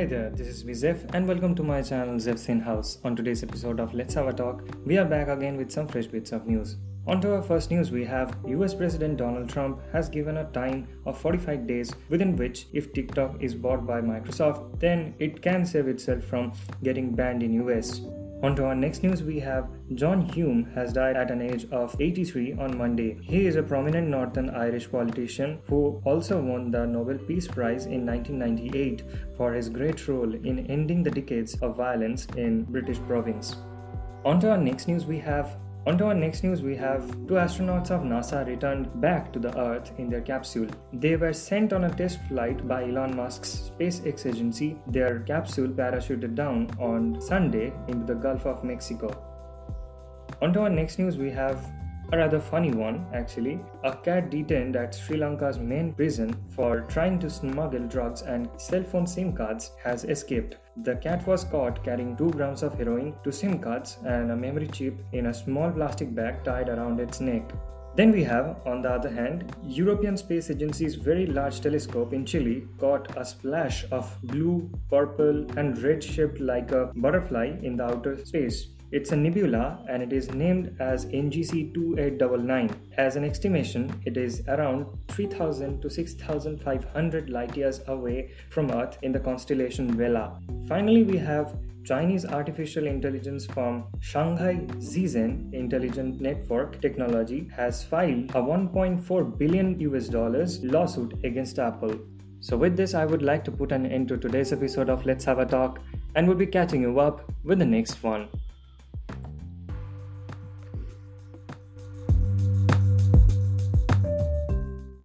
Hey there, this is Vizef and welcome to my channel Zef's In House. On today's episode of Let's Have a Talk, we are back again with some fresh bits of news. On to our first news, we have US President Donald Trump has given a time of 45 days within which, if TikTok is bought by Microsoft, then it can save itself from getting banned in US. On to our next news, we have John Hume has died at an age of 83 on Monday. He is a prominent Northern Irish politician who also won the Nobel Peace Prize in 1998 for his great role in ending the decades of violence in British province. On to our next news, we have on to our next news, we have two astronauts of NASA returned back to the Earth in their capsule. They were sent on a test flight by Elon Musk's SpaceX agency. Their capsule parachuted down on Sunday into the Gulf of Mexico. On to our next news, we have a rather funny one, actually. A cat detained at Sri Lanka's main prison for trying to smuggle drugs and cell phone SIM cards has escaped. The cat was caught carrying 2 grams of heroin, 2 SIM cards, and a memory chip in a small plastic bag tied around its neck. Then we have, on the other hand, European Space Agency's very large telescope in Chile caught a splash of blue, purple, and red shaped like a butterfly in the outer space. It's a nebula and it is named as NGC 2899. As an estimation, it is around 3000 to 6500 light years away from Earth in the constellation Vela. Finally, we have Chinese artificial intelligence firm Shanghai Zhizhen Intelligent Network Technology has filed a 1.4 billion US dollars lawsuit against Apple. So, with this, I would like to put an end to today's episode of Let's Have a Talk and we'll be catching you up with the next one.